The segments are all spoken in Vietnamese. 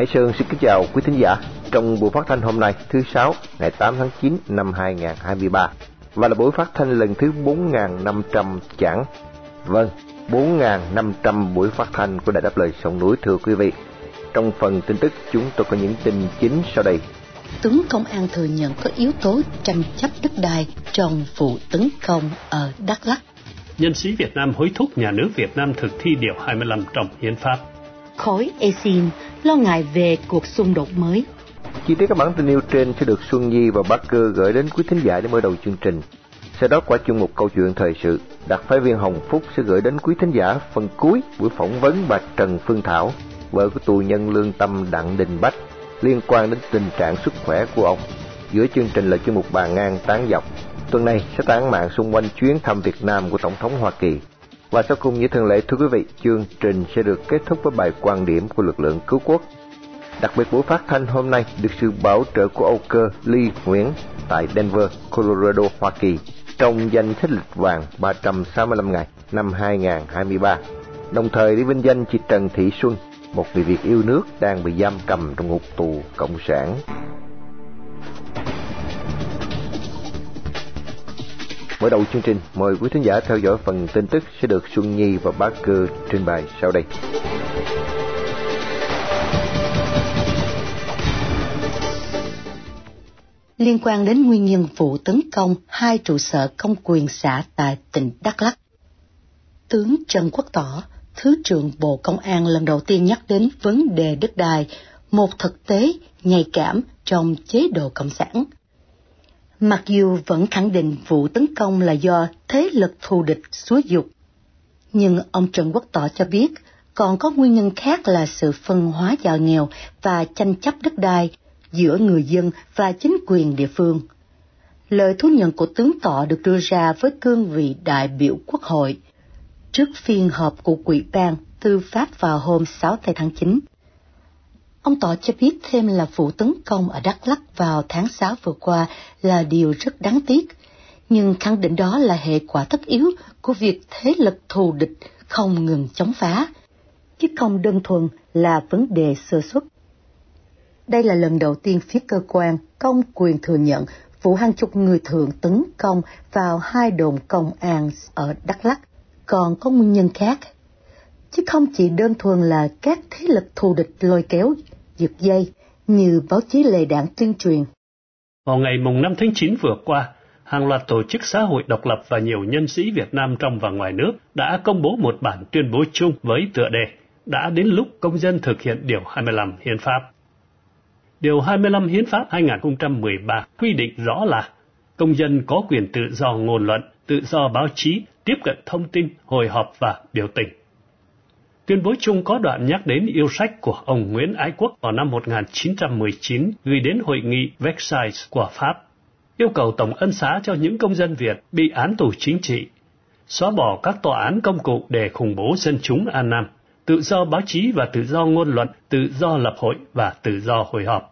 Hải Sơn xin kính chào quý thính giả trong buổi phát thanh hôm nay thứ sáu ngày 8 tháng 9 năm 2023 và là buổi phát thanh lần thứ 4.500 chẳng. Vâng, 4.500 buổi phát thanh của Đài Đáp Lời Sông Núi thưa quý vị. Trong phần tin tức chúng tôi có những tin chính sau đây. Tướng công an thừa nhận có yếu tố tranh chấp đất đai trong vụ tấn công ở Đắk Lắk. Nhân sĩ Việt Nam hối thúc nhà nước Việt Nam thực thi Điều 25 trong Hiến pháp. Khối ASEAN lo ngại về cuộc xung đột mới. Chi tiết các bản tin yêu trên sẽ được Xuân Nhi và Bác Cơ gửi đến quý thính giả để mở đầu chương trình. Sau đó qua chương mục câu chuyện thời sự, đặc phái viên Hồng Phúc sẽ gửi đến quý thính giả phần cuối buổi phỏng vấn bà Trần Phương Thảo, vợ của tù nhân lương tâm Đặng Đình Bách, liên quan đến tình trạng sức khỏe của ông. Giữa chương trình là chuyên mục bàn ngang tán dọc. Tuần này sẽ tán mạng xung quanh chuyến thăm Việt Nam của Tổng thống Hoa Kỳ. Và sau cùng như thường lệ thưa quý vị, chương trình sẽ được kết thúc với bài quan điểm của lực lượng cứu quốc. Đặc biệt buổi phát thanh hôm nay được sự bảo trợ của Âu cơ Lee Nguyễn tại Denver, Colorado, Hoa Kỳ trong danh sách lịch vàng 365 ngày năm 2023. Đồng thời để vinh danh chị Trần Thị Xuân, một người Việt yêu nước đang bị giam cầm trong ngục tù cộng sản. Mở đầu chương trình, mời quý thính giả theo dõi phần tin tức sẽ được Xuân Nhi và Bác Cơ trình bày sau đây. Liên quan đến nguyên nhân vụ tấn công hai trụ sở công quyền xã tại tỉnh Đắk Lắk, tướng Trần Quốc Tỏ, Thứ trưởng Bộ Công an lần đầu tiên nhắc đến vấn đề đất đai, một thực tế nhạy cảm trong chế độ Cộng sản. Mặc dù vẫn khẳng định vụ tấn công là do thế lực thù địch xúi dục, nhưng ông Trần Quốc Tỏ cho biết còn có nguyên nhân khác là sự phân hóa giàu nghèo và tranh chấp đất đai giữa người dân và chính quyền địa phương. Lời thú nhận của tướng Tỏ được đưa ra với cương vị đại biểu quốc hội trước phiên họp của Quỹ ban Tư pháp vào hôm 6 tháng 9. Ông Tỏ cho biết thêm là vụ tấn công ở Đắk Lắk vào tháng 6 vừa qua là điều rất đáng tiếc, nhưng khẳng định đó là hệ quả tất yếu của việc thế lực thù địch không ngừng chống phá, chứ không đơn thuần là vấn đề sơ xuất. Đây là lần đầu tiên phía cơ quan công quyền thừa nhận vụ hàng chục người thường tấn công vào hai đồn công an ở Đắk Lắk còn có nguyên nhân khác chứ không chỉ đơn thuần là các thế lực thù địch lôi kéo, giật dây như báo chí lề đảng tuyên truyền. Vào ngày mùng 5 tháng 9 vừa qua, hàng loạt tổ chức xã hội độc lập và nhiều nhân sĩ Việt Nam trong và ngoài nước đã công bố một bản tuyên bố chung với tựa đề đã đến lúc công dân thực hiện Điều 25 Hiến pháp. Điều 25 Hiến pháp 2013 quy định rõ là công dân có quyền tự do ngôn luận, tự do báo chí, tiếp cận thông tin, hồi họp và biểu tình. Tuyên bố chung có đoạn nhắc đến yêu sách của ông Nguyễn Ái Quốc vào năm 1919 gửi đến hội nghị Versailles của Pháp, yêu cầu tổng ân xá cho những công dân Việt bị án tù chính trị, xóa bỏ các tòa án công cụ để khủng bố dân chúng An Nam, tự do báo chí và tự do ngôn luận, tự do lập hội và tự do hội họp.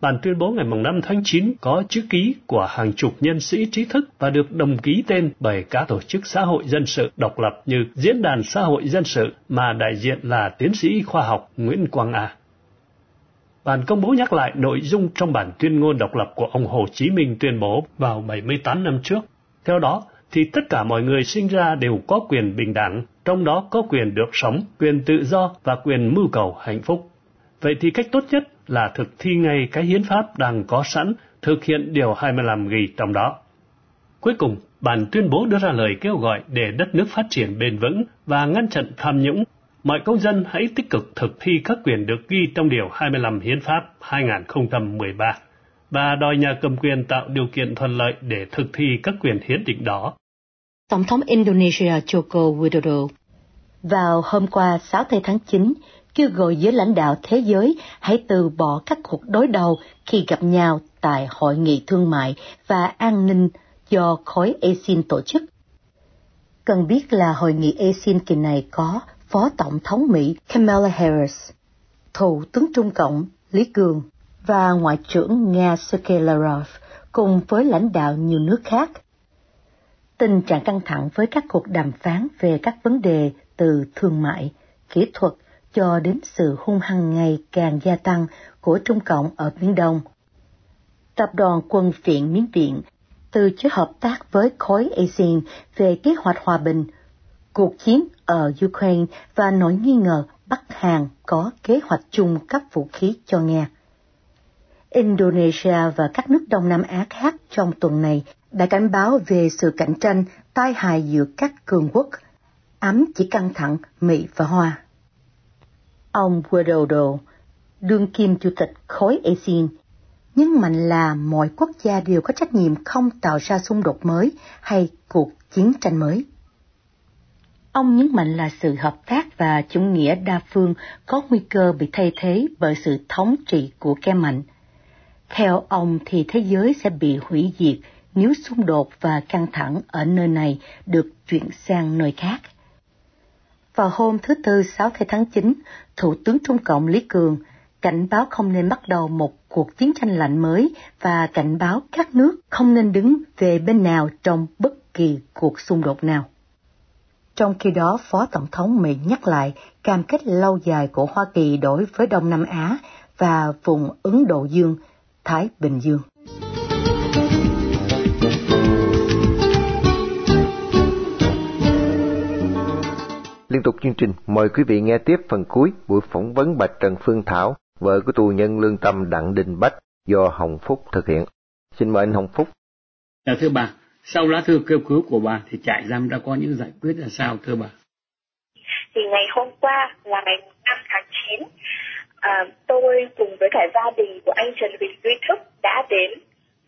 Bản tuyên bố ngày 5 tháng 9 có chữ ký của hàng chục nhân sĩ trí thức và được đồng ký tên bởi các tổ chức xã hội dân sự độc lập như Diễn đàn Xã hội Dân sự mà đại diện là tiến sĩ khoa học Nguyễn Quang A. Bản công bố nhắc lại nội dung trong bản tuyên ngôn độc lập của ông Hồ Chí Minh tuyên bố vào 78 năm trước. Theo đó, thì tất cả mọi người sinh ra đều có quyền bình đẳng, trong đó có quyền được sống, quyền tự do và quyền mưu cầu hạnh phúc. Vậy thì cách tốt nhất là thực thi ngay cái hiến pháp đang có sẵn, thực hiện điều 25 ghi trong đó. Cuối cùng, bản tuyên bố đưa ra lời kêu gọi để đất nước phát triển bền vững và ngăn chặn tham nhũng. Mọi công dân hãy tích cực thực thi các quyền được ghi trong Điều 25 Hiến pháp 2013 và đòi nhà cầm quyền tạo điều kiện thuận lợi để thực thi các quyền hiến định đó. Tổng thống Indonesia Joko Widodo vào hôm qua 6 tháng 9 kêu gọi giới lãnh đạo thế giới hãy từ bỏ các cuộc đối đầu khi gặp nhau tại Hội nghị Thương mại và An ninh do khối ASEAN tổ chức. Cần biết là hội nghị ASEAN kỳ này có Phó Tổng thống Mỹ Kamala Harris, Thủ tướng Trung Cộng Lý Cường và Ngoại trưởng Nga Sergei Lavrov cùng với lãnh đạo nhiều nước khác. Tình trạng căng thẳng với các cuộc đàm phán về các vấn đề từ thương mại, kỹ thuật, cho đến sự hung hăng ngày càng gia tăng của Trung Cộng ở Miến Đông. Tập đoàn quân viện Miến Điện từ chối hợp tác với khối ASEAN về kế hoạch hòa bình, cuộc chiến ở Ukraine và nỗi nghi ngờ Bắc Hàn có kế hoạch chung cấp vũ khí cho Nga. Indonesia và các nước Đông Nam Á khác trong tuần này đã cảnh báo về sự cạnh tranh tai hại giữa các cường quốc, ám chỉ căng thẳng Mỹ và Hoa. Ông Widodo, đương kim chủ tịch khối ASEAN, nhấn mạnh là mọi quốc gia đều có trách nhiệm không tạo ra xung đột mới hay cuộc chiến tranh mới. Ông nhấn mạnh là sự hợp tác và chủ nghĩa đa phương có nguy cơ bị thay thế bởi sự thống trị của kẻ mạnh. Theo ông thì thế giới sẽ bị hủy diệt nếu xung đột và căng thẳng ở nơi này được chuyển sang nơi khác. Vào hôm thứ Tư 6 tháng 9, Thủ tướng Trung Cộng Lý Cường cảnh báo không nên bắt đầu một cuộc chiến tranh lạnh mới và cảnh báo các nước không nên đứng về bên nào trong bất kỳ cuộc xung đột nào. Trong khi đó, Phó Tổng thống Mỹ nhắc lại cam kết lâu dài của Hoa Kỳ đối với Đông Nam Á và vùng Ấn Độ Dương, Thái Bình Dương. Liên tục chương trình, mời quý vị nghe tiếp phần cuối buổi phỏng vấn bà Trần Phương Thảo, vợ của tù nhân lương tâm Đặng Đình Bách do Hồng Phúc thực hiện. Xin mời anh Hồng Phúc. Dạ thưa bà, sau lá thư kêu cứu của bà thì trại giam đã có những giải quyết là sao thưa bà? Thì ngày hôm qua là ngày 5 tháng 9, à, tôi cùng với cả gia đình của anh Trần Huỳnh Duy Thức đã đến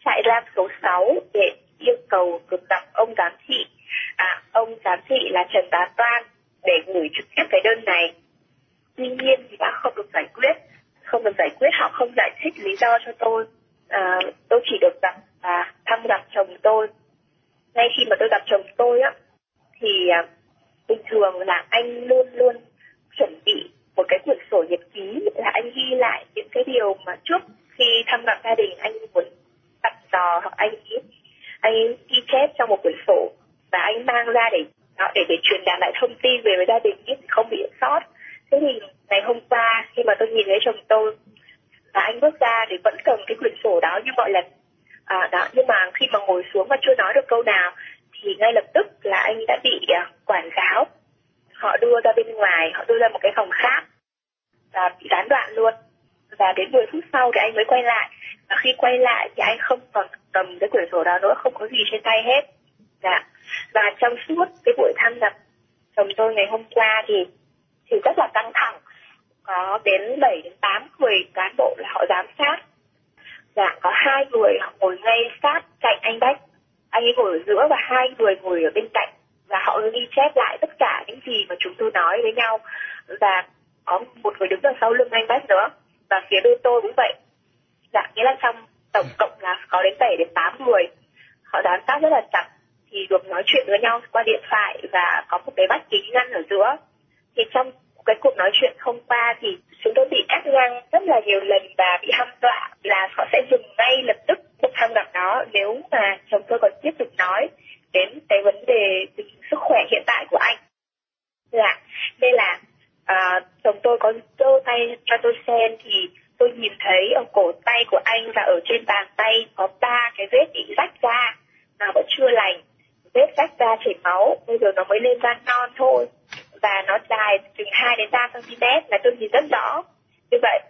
trại giam số 6 để yêu cầu được gặp ông giám thị. À, ông giám thị là Trần Bá Toan để gửi trực tiếp cái đơn này. Tuy nhiên thì đã không được giải quyết, không được giải quyết họ không giải thích lý do cho tôi. À, tôi chỉ được gặp và thăm gặp chồng tôi. Ngay khi mà tôi gặp chồng tôi á, thì à, bình thường là anh luôn luôn chuẩn bị một cái quyển sổ nhật ký là anh ghi lại những cái điều mà trước khi thăm gặp gia đình anh muốn dặn dò hoặc anh anh ghi chép trong một quyển sổ và anh mang ra để đó, để để truyền đạt lại thông tin về với gia đình thì không bị sót. Thế thì ngày hôm qua khi mà tôi nhìn thấy chồng tôi và anh bước ra thì vẫn cầm cái quyển sổ đó như mọi lần. À, đó nhưng mà khi mà ngồi xuống và chưa nói được câu nào thì ngay lập tức là anh đã bị uh, quản giáo. Họ đưa ra bên ngoài họ đưa ra một cái phòng khác và bị gián đoạn luôn. Và đến 10 phút sau thì anh mới quay lại. Và khi quay lại thì anh không còn cầm cái quyển sổ đó nữa không có gì trên tay hết. Dạ và trong suốt cái buổi tham gặp chồng tôi ngày hôm qua thì thì rất là căng thẳng. Có đến 7 đến 8 người cán bộ là họ giám sát. Và có hai người họ ngồi ngay sát cạnh anh Bách. Anh ấy ngồi ở giữa và hai người ngồi ở bên cạnh. Và họ ghi chép lại tất cả những gì mà chúng tôi nói với nhau. Và có một người đứng ở sau lưng anh Bách nữa. Và phía bên tôi cũng vậy. Dạ nghĩa là trong tổng cộng là có đến 7 đến 8 người. Họ giám sát rất là chặt thì được nói chuyện với nhau qua điện thoại và có một cái vách kính ngăn ở giữa thì trong cái cuộc nói chuyện hôm qua thì chúng tôi bị cắt ngang rất là nhiều lần và bị hăm dọa là họ sẽ dừng ngay lập tức cuộc tham gặp đó nếu mà chồng tôi còn tiếp tục nói đến cái vấn đề sức khỏe hiện tại của anh. Dạ, đây là à, chồng tôi có giơ tay cho tôi xem thì tôi nhìn thấy ở cổ tay của anh và ở trên bàn tay có ba cái vết bị rách ra mà vẫn chưa lành vết rách da chảy máu, bây giờ nó mới lên da non thôi. Và nó dài chừng 2 đến 3 cm là tôi nhìn rất rõ. Như vậy,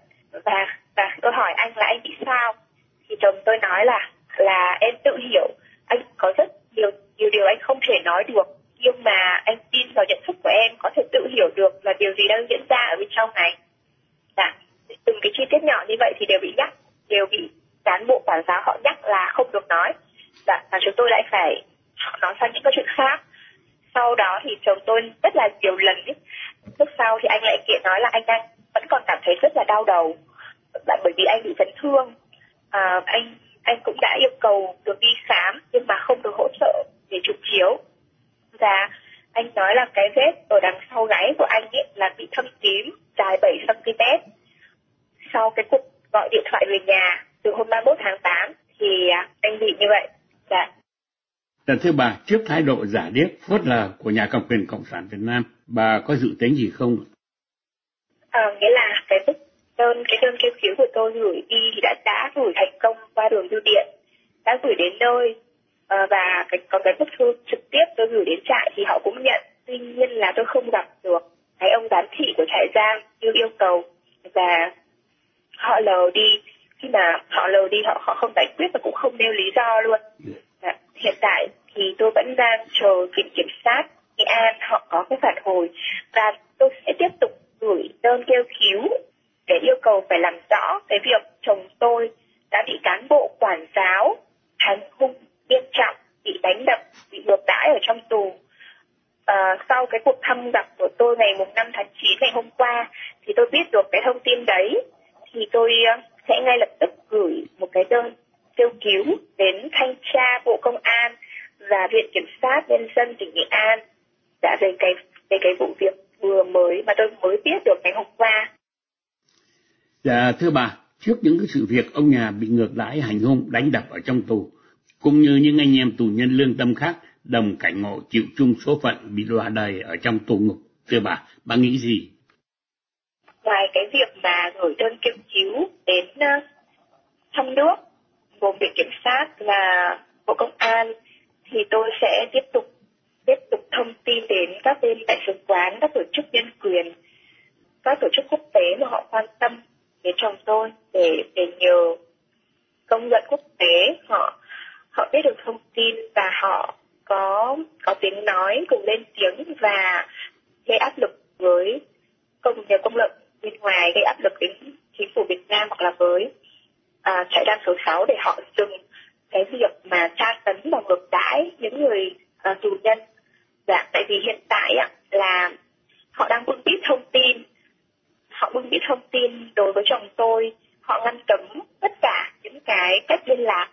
và và tôi hỏi anh là anh bị sao? Thì chồng tôi nói là là em tự hiểu. Anh có rất nhiều nhiều điều anh không thể nói được. Nhưng mà anh tin vào nhận thức của em, có thể tự hiểu được là điều gì đang diễn ra ở bên trong này. Dạ từng cái chi tiết nhỏ như vậy thì đều bị nhắc, đều bị cán bộ quản giáo họ nhắc là không được nói. Dạ và chúng tôi lại phải nói sang những cái chuyện khác sau đó thì chồng tôi rất là nhiều lần lúc sau thì anh lại kiện nói là anh đang vẫn còn cảm thấy rất là đau đầu là bởi vì anh bị chấn thương à, anh anh cũng đã yêu cầu được đi khám nhưng mà không được hỗ trợ để chụp chiếu và anh nói là cái vết ở đằng sau gáy của anh ấy là bị thâm tím dài 7 cm sau cái cuộc gọi điện thoại về nhà từ hôm 31 tháng 8 thì à, anh bị như vậy dạ thưa bà, trước thái độ giả điếc phớt lờ của nhà cầm quyền Cộng sản Việt Nam, bà có dự tính gì không? À, nghĩa là cái bức đơn cái đơn kêu cứu của tôi gửi đi thì đã đã gửi thành công qua đường bưu điện đã gửi đến nơi. À, và cái còn cái bức thư trực tiếp tôi gửi đến trại thì họ cũng nhận. Tuy nhiên là tôi không gặp được cái ông giám thị của trại giam như yêu cầu. Và họ lờ đi. Khi mà họ lờ đi họ họ không giải quyết và cũng không nêu lý do luôn. Dạ, hiện tại thì tôi vẫn đang chờ viện kiểm sát nghệ an họ có cái phản hồi. Và tôi sẽ tiếp tục gửi đơn kêu cứu để yêu cầu phải làm rõ cái việc chồng tôi đã bị cán bộ quản giáo hành hung nghiêm trọng bị đánh đập bị ngược đãi ở trong tù. À, sau cái cuộc thăm gặp của tôi ngày mùng 5 tháng 9 ngày hôm qua thì tôi biết được cái thông tin đấy. Thì tôi ờ, sẽ ngay lập tức gửi một cái đơn kêu cứu đến thanh tra bộ công an và viện kiểm sát nhân dân tỉnh nghệ an đã về cái về cái vụ việc vừa mới mà tôi mới biết được ngày hôm qua Dạ thưa bà, trước những cái sự việc ông nhà bị ngược đãi hành hung đánh đập ở trong tù, cũng như những anh em tù nhân lương tâm khác đồng cảnh ngộ chịu chung số phận bị đọa đầy ở trong tù ngục. Thưa bà, bà nghĩ gì? Ngoài cái việc mà gửi đơn kêu cứu đến uh, trong nước, gồm viện kiểm sát và bộ công an, thì tôi sẽ tiếp tục tiếp tục thông tin đến các bên đại sứ quán, các tổ chức nhân quyền, các tổ chức quốc tế mà họ quan tâm đến chồng tôi để để nhờ công luận quốc tế họ họ biết được thông tin và họ có có tiếng nói cùng lên tiếng và gây áp lực với công nhà công luận bên ngoài gây áp lực đến chính phủ Việt Nam hoặc là với à, trại giam số 6 để họ dừng cái việc mà tra tấn và ngược đãi những người uh, tù nhân. Dạ, tại vì hiện tại ạ là họ đang bưng bít thông tin. Họ bưng bít thông tin đối với chồng tôi. Họ ngăn cấm tất cả những cái cách liên lạc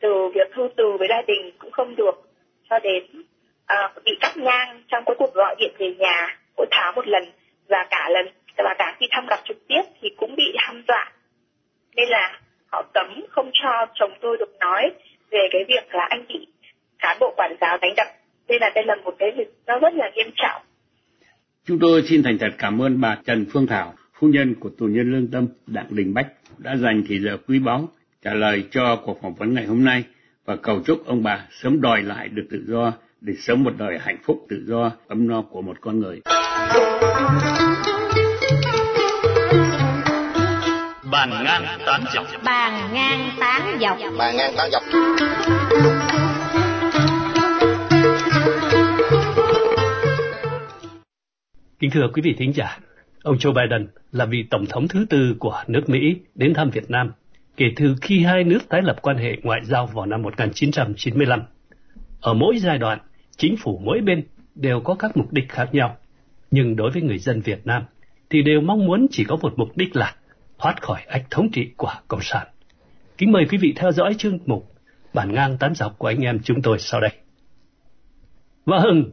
từ việc thư từ với gia đình cũng không được cho đến uh, bị cắt ngang trong cái cuộc gọi điện về nhà mỗi tháng một lần và cả lần và cả khi thăm gặp trực tiếp thì cũng bị hăm dọa. Nên là họ cấm không cho chồng tôi được nói về cái việc là anh bị cán bộ quản giáo đánh đập nên là đây là một cái việc nó rất là nghiêm trọng Chúng tôi xin thành thật cảm ơn bà Trần Phương Thảo, phu nhân của tù nhân lương tâm Đặng Đình Bách đã dành thời giờ quý báu trả lời cho cuộc phỏng vấn ngày hôm nay và cầu chúc ông bà sớm đòi lại được tự do để sống một đời hạnh phúc tự do ấm no của một con người. Bàn ngang tán dọc. Bàn ngang tán dọc. Bàn ngang tán dọc. Kính thưa quý vị thính giả, ông Joe Biden là vị tổng thống thứ tư của nước Mỹ đến thăm Việt Nam kể từ khi hai nước tái lập quan hệ ngoại giao vào năm 1995. Ở mỗi giai đoạn, chính phủ mỗi bên đều có các mục đích khác nhau. Nhưng đối với người dân Việt Nam thì đều mong muốn chỉ có một mục đích là thoát khỏi ách thống trị của Cộng sản. Kính mời quý vị theo dõi chương mục Bản ngang tán dọc của anh em chúng tôi sau đây. Vâng,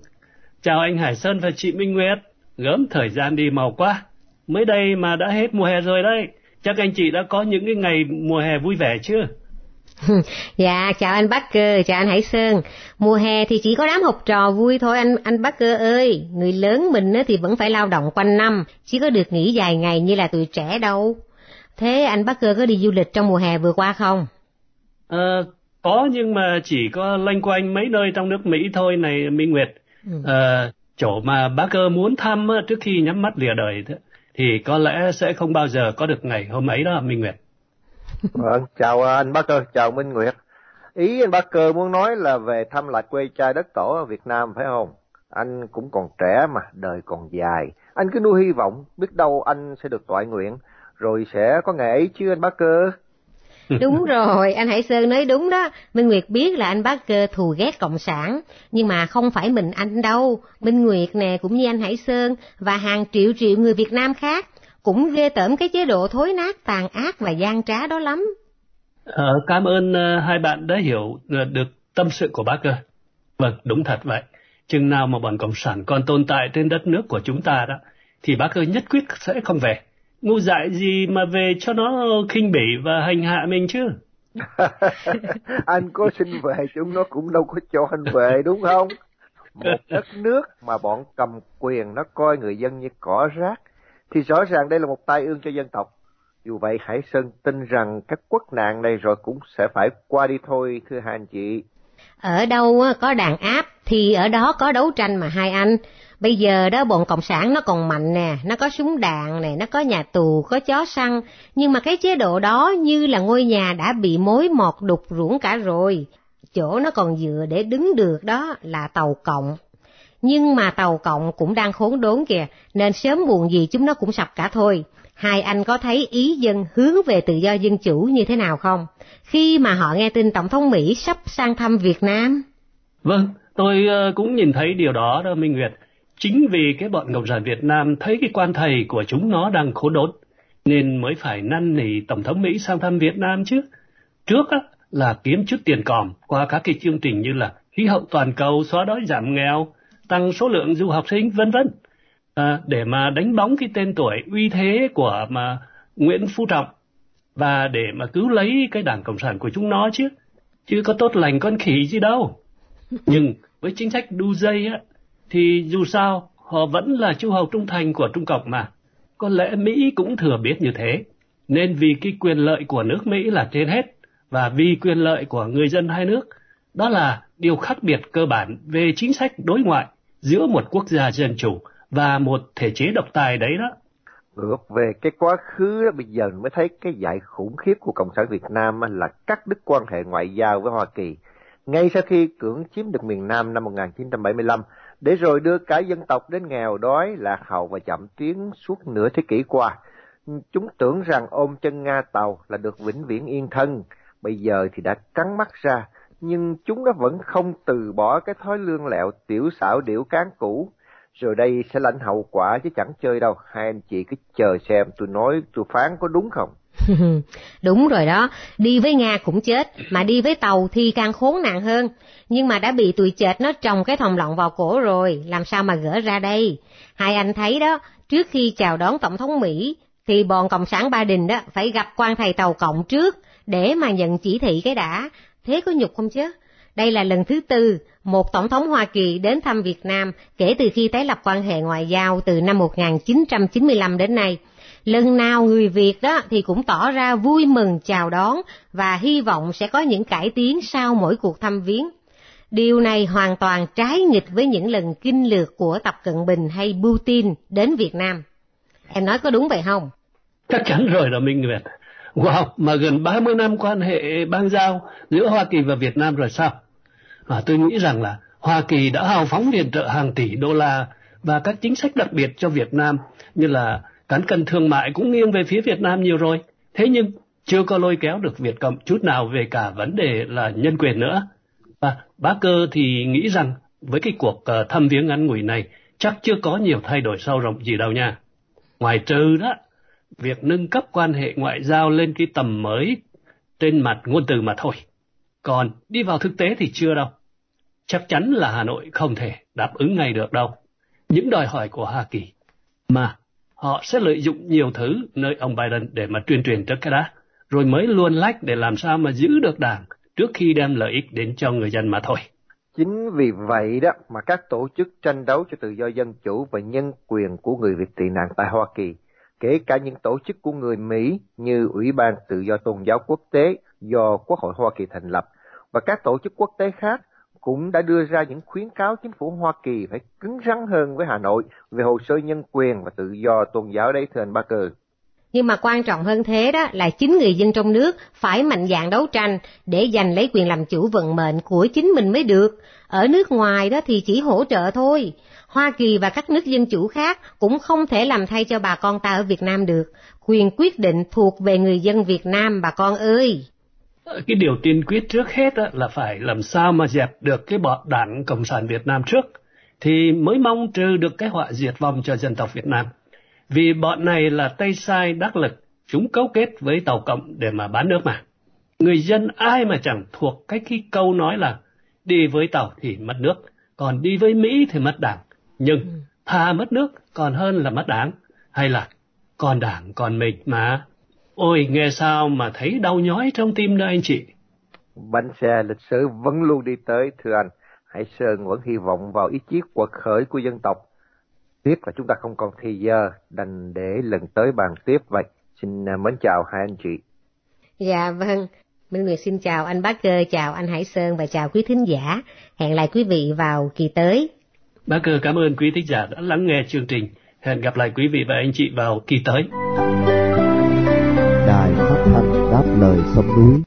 chào anh Hải Sơn và chị Minh Nguyệt. Gớm thời gian đi màu quá. Mới đây mà đã hết mùa hè rồi đấy. Chắc anh chị đã có những cái ngày mùa hè vui vẻ chưa? dạ, chào anh Bắc Cơ, chào anh Hải Sơn. Mùa hè thì chỉ có đám học trò vui thôi anh anh Bắc Cơ ơi. Người lớn mình thì vẫn phải lao động quanh năm, chỉ có được nghỉ dài ngày như là tuổi trẻ đâu. Thế anh Bắc Cơ có đi du lịch trong mùa hè vừa qua không? Ờ, có nhưng mà chỉ có loanh quanh mấy nơi trong nước Mỹ thôi này Minh Nguyệt. Ừ. Ờ, chỗ mà bác cơ muốn thăm trước khi nhắm mắt lìa đời thì có lẽ sẽ không bao giờ có được ngày hôm ấy đó Minh Nguyệt. Vâng, chào anh bác cơ, chào Minh Nguyệt. Ý anh bác cơ muốn nói là về thăm lại quê trai đất tổ ở Việt Nam phải không? Anh cũng còn trẻ mà, đời còn dài. Anh cứ nuôi hy vọng, biết đâu anh sẽ được tọa nguyện, rồi sẽ có ngày ấy chứ anh bác cơ. Đúng rồi, anh Hải Sơn nói đúng đó. Minh Nguyệt biết là anh bác cơ thù ghét Cộng sản, nhưng mà không phải mình anh đâu. Minh Nguyệt nè cũng như anh Hải Sơn và hàng triệu triệu người Việt Nam khác cũng ghê tởm cái chế độ thối nát, tàn ác và gian trá đó lắm. Ờ, cảm ơn uh, hai bạn đã hiểu uh, được tâm sự của bác cơ. Vâng, đúng thật vậy. Chừng nào mà bọn Cộng sản còn tồn tại trên đất nước của chúng ta đó, thì bác cơ nhất quyết sẽ không về ngu dại gì mà về cho nó khinh bỉ và hành hạ mình chứ anh có xin về chúng nó cũng đâu có cho anh về đúng không một đất nước mà bọn cầm quyền nó coi người dân như cỏ rác thì rõ ràng đây là một tai ương cho dân tộc. Dù vậy Hải Sơn tin rằng các quốc nạn này rồi cũng sẽ phải qua đi thôi thưa hai anh chị. Ở đâu có đàn áp thì ở đó có đấu tranh mà hai anh. Bây giờ đó bọn Cộng sản nó còn mạnh nè, nó có súng đạn nè, nó có nhà tù, có chó săn. Nhưng mà cái chế độ đó như là ngôi nhà đã bị mối mọt đục ruỗng cả rồi. Chỗ nó còn dựa để đứng được đó là tàu cộng. Nhưng mà tàu cộng cũng đang khốn đốn kìa, nên sớm muộn gì chúng nó cũng sập cả thôi. Hai anh có thấy ý dân hướng về tự do dân chủ như thế nào không? Khi mà họ nghe tin Tổng thống Mỹ sắp sang thăm Việt Nam? Vâng, tôi ờ, cũng nhìn thấy điều đó đó Minh Nguyệt. Chính vì cái bọn Cộng sản Việt Nam thấy cái quan thầy của chúng nó đang khốn đốn, nên mới phải năn nỉ Tổng thống Mỹ sang thăm Việt Nam chứ. Trước á, là kiếm chút tiền còm qua các cái chương trình như là khí hậu toàn cầu, xóa đói giảm nghèo, tăng số lượng du học sinh, vân vân. À, để mà đánh bóng cái tên tuổi uy thế của mà Nguyễn Phú Trọng và để mà cứu lấy cái đảng Cộng sản của chúng nó chứ. Chứ có tốt lành con khỉ gì đâu. Nhưng với chính sách đu dây á, thì dù sao họ vẫn là chu hầu trung thành của Trung Cộng mà. Có lẽ Mỹ cũng thừa biết như thế. Nên vì cái quyền lợi của nước Mỹ là trên hết và vì quyền lợi của người dân hai nước, đó là điều khác biệt cơ bản về chính sách đối ngoại giữa một quốc gia dân chủ và một thể chế độc tài đấy đó. Ngược về cái quá khứ đó, bây giờ mới thấy cái dạy khủng khiếp của Cộng sản Việt Nam là cắt đứt quan hệ ngoại giao với Hoa Kỳ. Ngay sau khi cưỡng chiếm được miền Nam năm 1975, để rồi đưa cả dân tộc đến nghèo đói, lạc hậu và chậm tiến suốt nửa thế kỷ qua. Chúng tưởng rằng ôm chân Nga Tàu là được vĩnh viễn yên thân, bây giờ thì đã cắn mắt ra, nhưng chúng nó vẫn không từ bỏ cái thói lương lẹo tiểu xảo điểu cán cũ. Rồi đây sẽ lãnh hậu quả chứ chẳng chơi đâu, hai anh chị cứ chờ xem tôi nói tôi phán có đúng không? Đúng rồi đó, đi với Nga cũng chết, mà đi với tàu thì càng khốn nạn hơn. Nhưng mà đã bị tụi chệt nó trồng cái thòng lọng vào cổ rồi, làm sao mà gỡ ra đây? Hai anh thấy đó, trước khi chào đón Tổng thống Mỹ, thì bọn Cộng sản Ba Đình đó phải gặp quan thầy tàu cộng trước, để mà nhận chỉ thị cái đã. Thế có nhục không chứ? Đây là lần thứ tư một tổng thống Hoa Kỳ đến thăm Việt Nam kể từ khi tái lập quan hệ ngoại giao từ năm 1995 đến nay. Lần nào người Việt đó thì cũng tỏ ra vui mừng, chào đón và hy vọng sẽ có những cải tiến sau mỗi cuộc thăm viếng. Điều này hoàn toàn trái nghịch với những lần kinh lược của Tập Cận Bình hay Putin đến Việt Nam. Em nói có đúng vậy không? Chắc chắn rồi là Minh Nguyệt. Wow, mà gần 30 năm quan hệ bang giao giữa Hoa Kỳ và Việt Nam rồi sao? Và tôi nghĩ rằng là Hoa Kỳ đã hào phóng viện trợ hàng tỷ đô la và các chính sách đặc biệt cho Việt Nam như là cán cân thương mại cũng nghiêng về phía Việt Nam nhiều rồi. Thế nhưng chưa có lôi kéo được Việt Cộng chút nào về cả vấn đề là nhân quyền nữa. Và bác cơ thì nghĩ rằng với cái cuộc ờ, thăm viếng ngắn ngủi này chắc chưa có nhiều thay đổi sâu rộng gì đâu nha. Ngoài trừ đó, việc nâng cấp quan hệ ngoại giao lên cái tầm mới trên mặt ngôn từ mà thôi. Còn đi vào thực tế thì chưa đâu. Chắc chắn là Hà Nội không thể đáp ứng ngay được đâu. Những đòi hỏi của Hoa Kỳ. Mà họ sẽ lợi dụng nhiều thứ nơi ông Biden để mà tuyên truyền trước cái đã. Rồi mới luôn lách để làm sao mà giữ được đảng trước khi đem lợi ích đến cho người dân mà thôi. Chính vì vậy đó mà các tổ chức tranh đấu cho tự do dân chủ và nhân quyền của người Việt tị nạn tại Hoa Kỳ, kể cả những tổ chức của người Mỹ như Ủy ban Tự do Tôn giáo Quốc tế do Quốc hội Hoa Kỳ thành lập và các tổ chức quốc tế khác cũng đã đưa ra những khuyến cáo chính phủ Hoa Kỳ phải cứng rắn hơn với Hà Nội về hồ sơ nhân quyền và tự do tôn giáo đấy thưa anh Barker. Nhưng mà quan trọng hơn thế đó là chính người dân trong nước phải mạnh dạn đấu tranh để giành lấy quyền làm chủ vận mệnh của chính mình mới được. Ở nước ngoài đó thì chỉ hỗ trợ thôi. Hoa Kỳ và các nước dân chủ khác cũng không thể làm thay cho bà con ta ở Việt Nam được. Quyền quyết định thuộc về người dân Việt Nam bà con ơi. Ờ, cái điều tiên quyết trước hết là phải làm sao mà dẹp được cái bọn đảng Cộng sản Việt Nam trước, thì mới mong trừ được cái họa diệt vong cho dân tộc Việt Nam. Vì bọn này là tay sai đắc lực, chúng cấu kết với Tàu Cộng để mà bán nước mà. Người dân ai mà chẳng thuộc cái cái câu nói là đi với Tàu thì mất nước, còn đi với Mỹ thì mất đảng. Nhưng ừ. thà mất nước còn hơn là mất đảng, hay là còn đảng còn mình mà. Ôi, nghe sao mà thấy đau nhói trong tim đó anh chị. Bánh xe lịch sử vẫn luôn đi tới, thưa anh. Hải Sơn vẫn hy vọng vào ý chí quật khởi của dân tộc. Tiếc là chúng ta không còn thì giờ đành để lần tới bàn tiếp vậy. Xin à, mến chào hai anh chị. Dạ vâng, Minh Nguyệt xin chào anh Bác Cơ, chào anh Hải Sơn và chào quý thính giả. Hẹn lại quý vị vào kỳ tới. Bác Cơ cảm ơn quý thính giả đã lắng nghe chương trình. Hẹn gặp lại quý vị và anh chị vào kỳ tới. Đài phát thanh đáp lời sông núi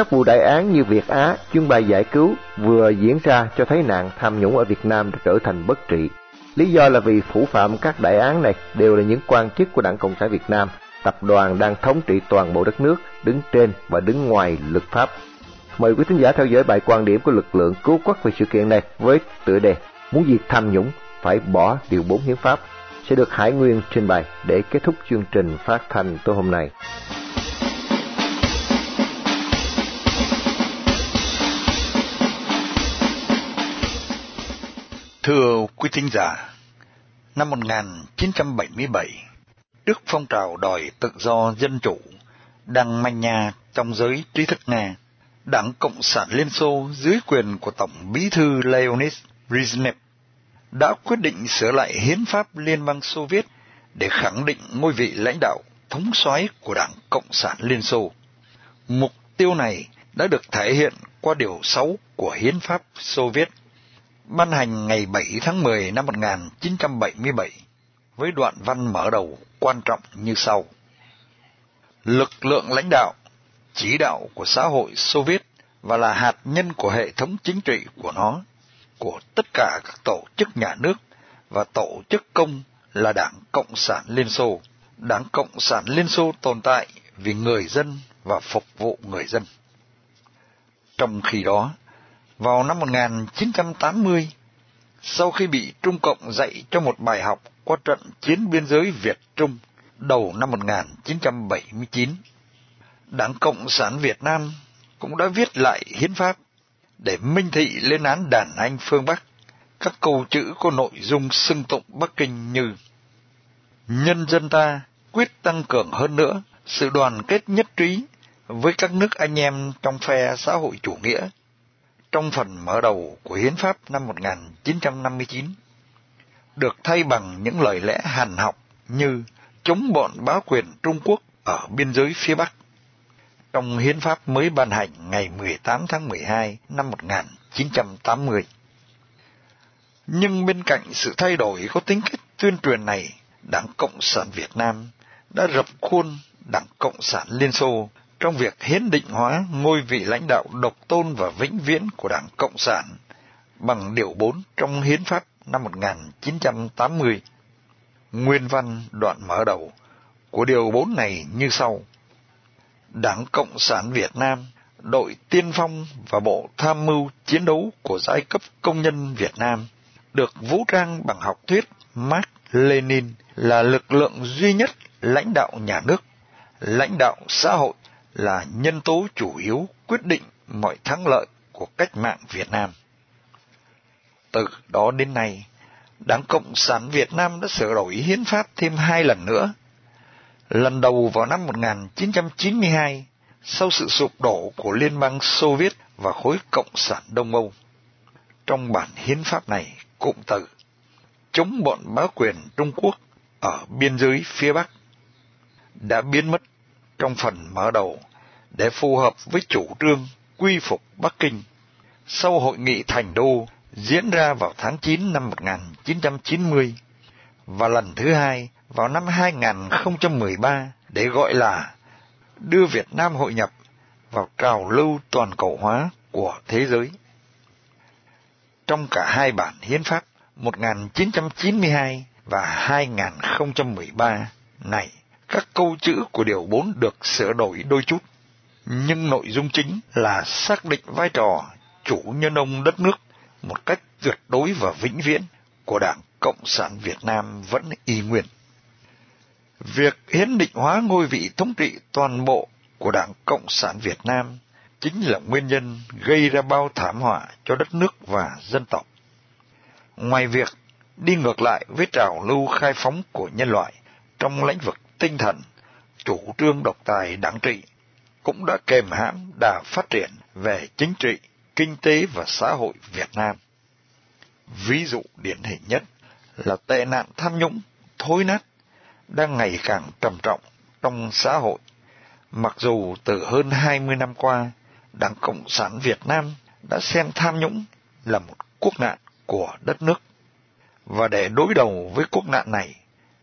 Các vụ đại án như Việt Á, chuyên bài giải cứu vừa diễn ra cho thấy nạn tham nhũng ở Việt Nam đã trở thành bất trị. Lý do là vì phủ phạm các đại án này đều là những quan chức của Đảng Cộng sản Việt Nam, tập đoàn đang thống trị toàn bộ đất nước, đứng trên và đứng ngoài luật pháp. Mời quý thính giả theo dõi bài quan điểm của lực lượng cứu quốc về sự kiện này với tựa đề Muốn diệt tham nhũng phải bỏ điều 4 hiến pháp sẽ được Hải Nguyên trình bày để kết thúc chương trình phát thanh tối hôm nay. Thưa quý thính giả, năm 1977, trước phong trào đòi tự do dân chủ đang manh nha trong giới trí thức Nga, Đảng Cộng sản Liên Xô dưới quyền của Tổng bí thư Leonid Brezhnev đã quyết định sửa lại hiến pháp Liên bang Xô Viết để khẳng định ngôi vị lãnh đạo thống soái của Đảng Cộng sản Liên Xô. Mục tiêu này đã được thể hiện qua điều 6 của hiến pháp Xô Viết ban hành ngày 7 tháng 10 năm 1977 với đoạn văn mở đầu quan trọng như sau. Lực lượng lãnh đạo, chỉ đạo của xã hội Xô Viết và là hạt nhân của hệ thống chính trị của nó, của tất cả các tổ chức nhà nước và tổ chức công là Đảng Cộng sản Liên Xô. Đảng Cộng sản Liên Xô tồn tại vì người dân và phục vụ người dân. Trong khi đó, vào năm 1980, sau khi bị Trung Cộng dạy cho một bài học qua trận chiến biên giới Việt-Trung đầu năm 1979, Đảng Cộng sản Việt Nam cũng đã viết lại hiến pháp để minh thị lên án đàn anh phương Bắc. Các câu chữ có nội dung xưng tụng Bắc Kinh như Nhân dân ta quyết tăng cường hơn nữa sự đoàn kết nhất trí với các nước anh em trong phe xã hội chủ nghĩa trong phần mở đầu của Hiến pháp năm 1959, được thay bằng những lời lẽ hàn học như chống bọn bá quyền Trung Quốc ở biên giới phía Bắc. Trong Hiến pháp mới ban hành ngày 18 tháng 12 năm 1980. Nhưng bên cạnh sự thay đổi có tính cách tuyên truyền này, Đảng Cộng sản Việt Nam đã rập khuôn Đảng Cộng sản Liên Xô trong việc hiến định hóa ngôi vị lãnh đạo độc tôn và vĩnh viễn của Đảng Cộng sản bằng Điều 4 trong Hiến pháp năm 1980. Nguyên văn đoạn mở đầu của Điều 4 này như sau. Đảng Cộng sản Việt Nam, đội tiên phong và bộ tham mưu chiến đấu của giai cấp công nhân Việt Nam, được vũ trang bằng học thuyết Mark Lenin là lực lượng duy nhất lãnh đạo nhà nước, lãnh đạo xã hội là nhân tố chủ yếu quyết định mọi thắng lợi của cách mạng Việt Nam. Từ đó đến nay, Đảng Cộng sản Việt Nam đã sửa đổi hiến pháp thêm hai lần nữa. Lần đầu vào năm 1992, sau sự sụp đổ của Liên bang Xô Viết và khối Cộng sản Đông Âu. Trong bản hiến pháp này, cụm từ chống bọn bá quyền Trung Quốc ở biên giới phía Bắc đã biến mất trong phần mở đầu để phù hợp với chủ trương quy phục Bắc Kinh. Sau hội nghị Thành Đô diễn ra vào tháng 9 năm 1990 và lần thứ hai vào năm 2013 để gọi là đưa Việt Nam hội nhập vào trào lưu toàn cầu hóa của thế giới. Trong cả hai bản hiến pháp 1992 và 2013 này, các câu chữ của Điều 4 được sửa đổi đôi chút, nhưng nội dung chính là xác định vai trò chủ nhân ông đất nước một cách tuyệt đối và vĩnh viễn của Đảng Cộng sản Việt Nam vẫn y nguyên. Việc hiến định hóa ngôi vị thống trị toàn bộ của Đảng Cộng sản Việt Nam chính là nguyên nhân gây ra bao thảm họa cho đất nước và dân tộc. Ngoài việc đi ngược lại với trào lưu khai phóng của nhân loại trong lĩnh vực tinh thần, chủ trương độc tài đảng trị cũng đã kèm hãm đà phát triển về chính trị, kinh tế và xã hội Việt Nam. Ví dụ điển hình nhất là tệ nạn tham nhũng, thối nát, đang ngày càng trầm trọng trong xã hội. Mặc dù từ hơn 20 năm qua, Đảng Cộng sản Việt Nam đã xem tham nhũng là một quốc nạn của đất nước. Và để đối đầu với quốc nạn này,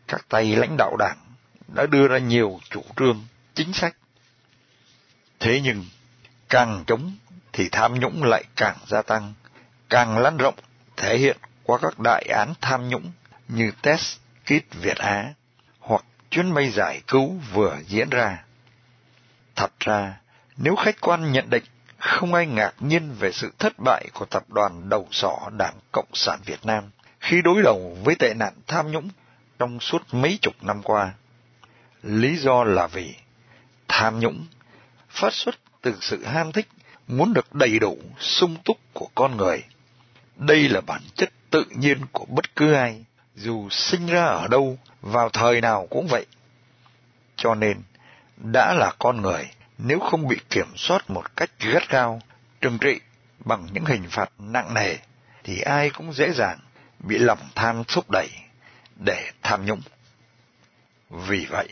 các tay lãnh đạo đảng đã đưa ra nhiều chủ trương, chính sách. Thế nhưng, càng chống thì tham nhũng lại càng gia tăng, càng lan rộng thể hiện qua các đại án tham nhũng như test kit Việt Á hoặc chuyến bay giải cứu vừa diễn ra. Thật ra, nếu khách quan nhận định không ai ngạc nhiên về sự thất bại của tập đoàn đầu sỏ Đảng Cộng sản Việt Nam khi đối đầu với tệ nạn tham nhũng trong suốt mấy chục năm qua. Lý do là vì tham nhũng phát xuất từ sự ham thích muốn được đầy đủ, sung túc của con người. Đây là bản chất tự nhiên của bất cứ ai, dù sinh ra ở đâu, vào thời nào cũng vậy. Cho nên, đã là con người, nếu không bị kiểm soát một cách gắt gao, trừng trị bằng những hình phạt nặng nề, thì ai cũng dễ dàng bị lòng tham thúc đẩy để tham nhũng. Vì vậy,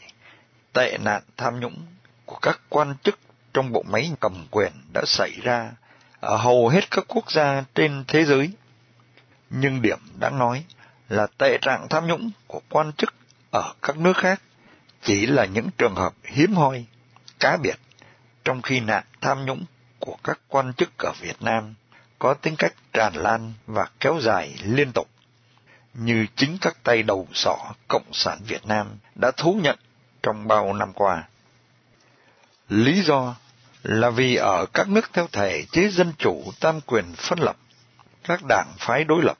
tệ nạn tham nhũng của các quan chức trong bộ máy cầm quyền đã xảy ra ở hầu hết các quốc gia trên thế giới. Nhưng điểm đáng nói là tệ trạng tham nhũng của quan chức ở các nước khác chỉ là những trường hợp hiếm hoi, cá biệt, trong khi nạn tham nhũng của các quan chức ở Việt Nam có tính cách tràn lan và kéo dài liên tục, như chính các tay đầu sỏ Cộng sản Việt Nam đã thú nhận trong bao năm qua. Lý do là vì ở các nước theo thể chế dân chủ tam quyền phân lập, các đảng phái đối lập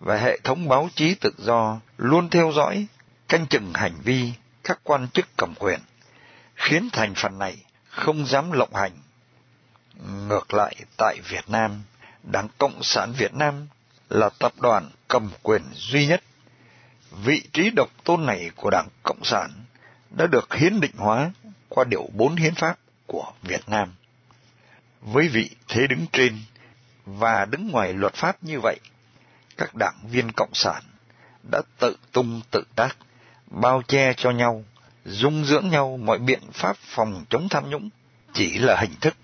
và hệ thống báo chí tự do luôn theo dõi, canh chừng hành vi các quan chức cầm quyền, khiến thành phần này không dám lộng hành. Ngược lại tại Việt Nam, Đảng Cộng sản Việt Nam là tập đoàn cầm quyền duy nhất. Vị trí độc tôn này của Đảng Cộng sản đã được hiến định hóa qua điều 4 hiến pháp của Việt Nam. Với vị thế đứng trên và đứng ngoài luật pháp như vậy, các đảng viên Cộng sản đã tự tung tự tác, bao che cho nhau, dung dưỡng nhau mọi biện pháp phòng chống tham nhũng chỉ là hình thức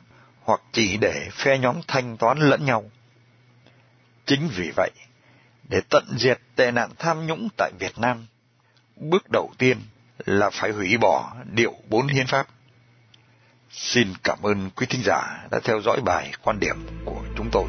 hoặc chỉ để phe nhóm thanh toán lẫn nhau. Chính vì vậy, để tận diệt tệ nạn tham nhũng tại Việt Nam, bước đầu tiên là phải hủy bỏ điệu bốn hiến pháp. Xin cảm ơn quý thính giả đã theo dõi bài quan điểm của chúng tôi.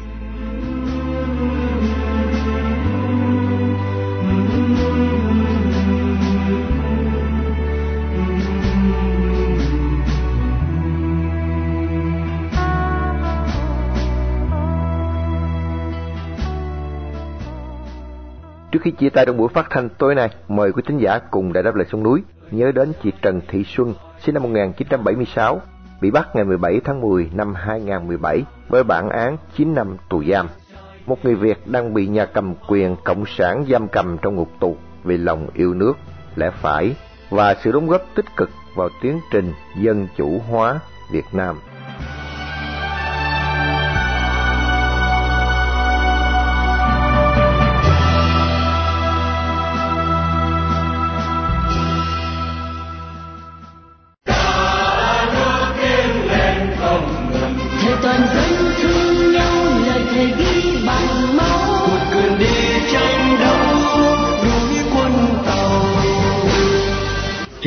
Trước khi chia tay trong buổi phát thanh tối nay, mời quý thính giả cùng Đại đáp lời sông núi nhớ đến chị Trần Thị Xuân, sinh năm 1976, bị bắt ngày 17 tháng 10 năm 2017 với bản án 9 năm tù giam. Một người Việt đang bị nhà cầm quyền cộng sản giam cầm trong ngục tù vì lòng yêu nước, lẽ phải và sự đóng góp tích cực vào tiến trình dân chủ hóa Việt Nam.